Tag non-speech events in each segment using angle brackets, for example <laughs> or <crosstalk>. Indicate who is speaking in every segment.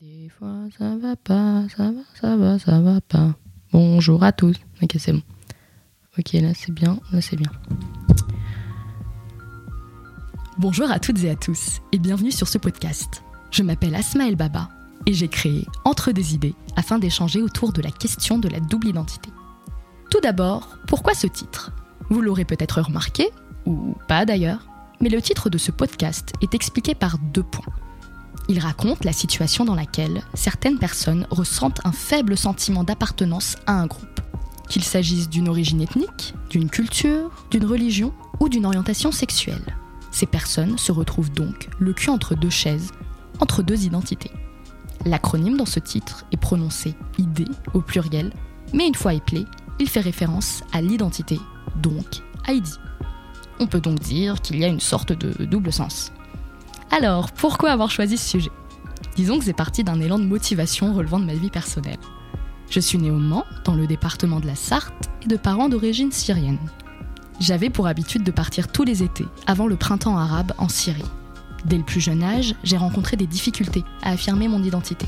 Speaker 1: Des fois, ça va pas, ça va, ça va, ça va pas. Bonjour à tous. Ok, c'est bon. Ok, là c'est bien, là c'est bien.
Speaker 2: Bonjour à toutes et à tous et bienvenue sur ce podcast. Je m'appelle Asma El Baba et j'ai créé Entre des idées afin d'échanger autour de la question de la double identité. Tout d'abord, pourquoi ce titre? Vous l'aurez peut-être remarqué, ou pas d'ailleurs, mais le titre de ce podcast est expliqué par deux points. Il raconte la situation dans laquelle certaines personnes ressentent un faible sentiment d'appartenance à un groupe. Qu'il s'agisse d'une origine ethnique, d'une culture, d'une religion ou d'une orientation sexuelle. Ces personnes se retrouvent donc le cul entre deux chaises, entre deux identités. L'acronyme dans ce titre est prononcé ID au pluriel, mais une fois éplé, il fait référence à l'identité, donc ID. On peut donc dire qu'il y a une sorte de double sens. Alors, pourquoi avoir choisi ce sujet? Disons que c'est parti d'un élan de motivation relevant de ma vie personnelle. Je suis née au Mans, dans le département de la Sarthe, et de parents d'origine syrienne. J'avais pour habitude de partir tous les étés, avant le printemps arabe, en Syrie. Dès le plus jeune âge, j'ai rencontré des difficultés à affirmer mon identité.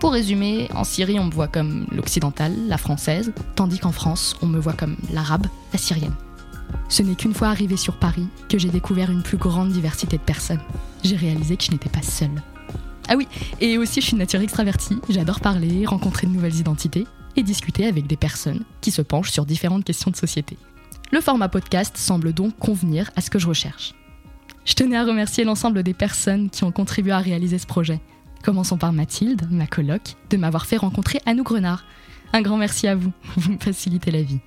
Speaker 2: Pour résumer, en Syrie, on me voit comme l'occidentale, la française, tandis qu'en France, on me voit comme l'arabe, la syrienne. Ce n'est qu'une fois arrivée sur Paris que j'ai découvert une plus grande diversité de personnes. J'ai réalisé que je n'étais pas seule. Ah oui, et aussi je suis nature extravertie, j'adore parler, rencontrer de nouvelles identités et discuter avec des personnes qui se penchent sur différentes questions de société. Le format podcast semble donc convenir à ce que je recherche. Je tenais à remercier l'ensemble des personnes qui ont contribué à réaliser ce projet. Commençons par Mathilde, ma coloc, de m'avoir fait rencontrer Anou Grenard. Un grand merci à vous, vous me facilitez la vie.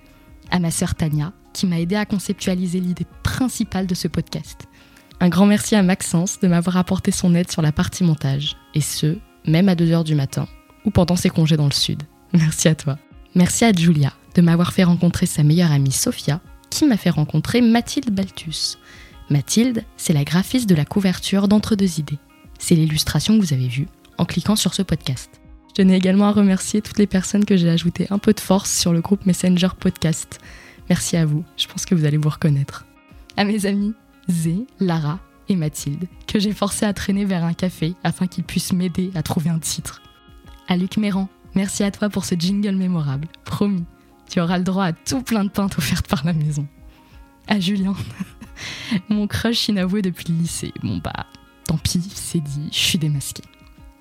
Speaker 2: À ma sœur Tania, qui m'a aidé à conceptualiser l'idée principale de ce podcast. Un grand merci à Maxence de m'avoir apporté son aide sur la partie montage, et ce, même à 2h du matin, ou pendant ses congés dans le sud. Merci à toi. Merci à Julia de m'avoir fait rencontrer sa meilleure amie Sophia, qui m'a fait rencontrer Mathilde Baltus. Mathilde, c'est la graphiste de la couverture d'Entre deux idées. C'est l'illustration que vous avez vue en cliquant sur ce podcast. Je tenais également à remercier toutes les personnes que j'ai ajoutées un peu de force sur le groupe Messenger Podcast. Merci à vous, je pense que vous allez vous reconnaître. À mes amis, Zé, Lara et Mathilde, que j'ai forcé à traîner vers un café afin qu'ils puissent m'aider à trouver un titre. À Luc Méran, merci à toi pour ce jingle mémorable, promis. Tu auras le droit à tout plein de pintes offertes par la maison. À Julien, <laughs> mon crush inavoué depuis le lycée. Bon bah, tant pis, c'est dit, je suis démasquée.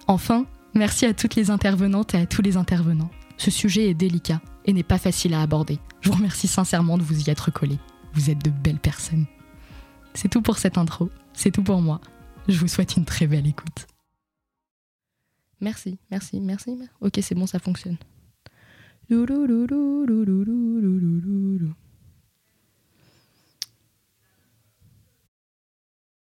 Speaker 2: Enfin, merci à toutes les intervenantes et à tous les intervenants. Ce sujet est délicat et n'est pas facile à aborder. Je vous remercie sincèrement de vous y être collés. Vous êtes de belles personnes. C'est tout pour cette intro, c'est tout pour moi. Je vous souhaite une très belle écoute.
Speaker 1: Merci, merci, merci. Ok, c'est bon, ça fonctionne.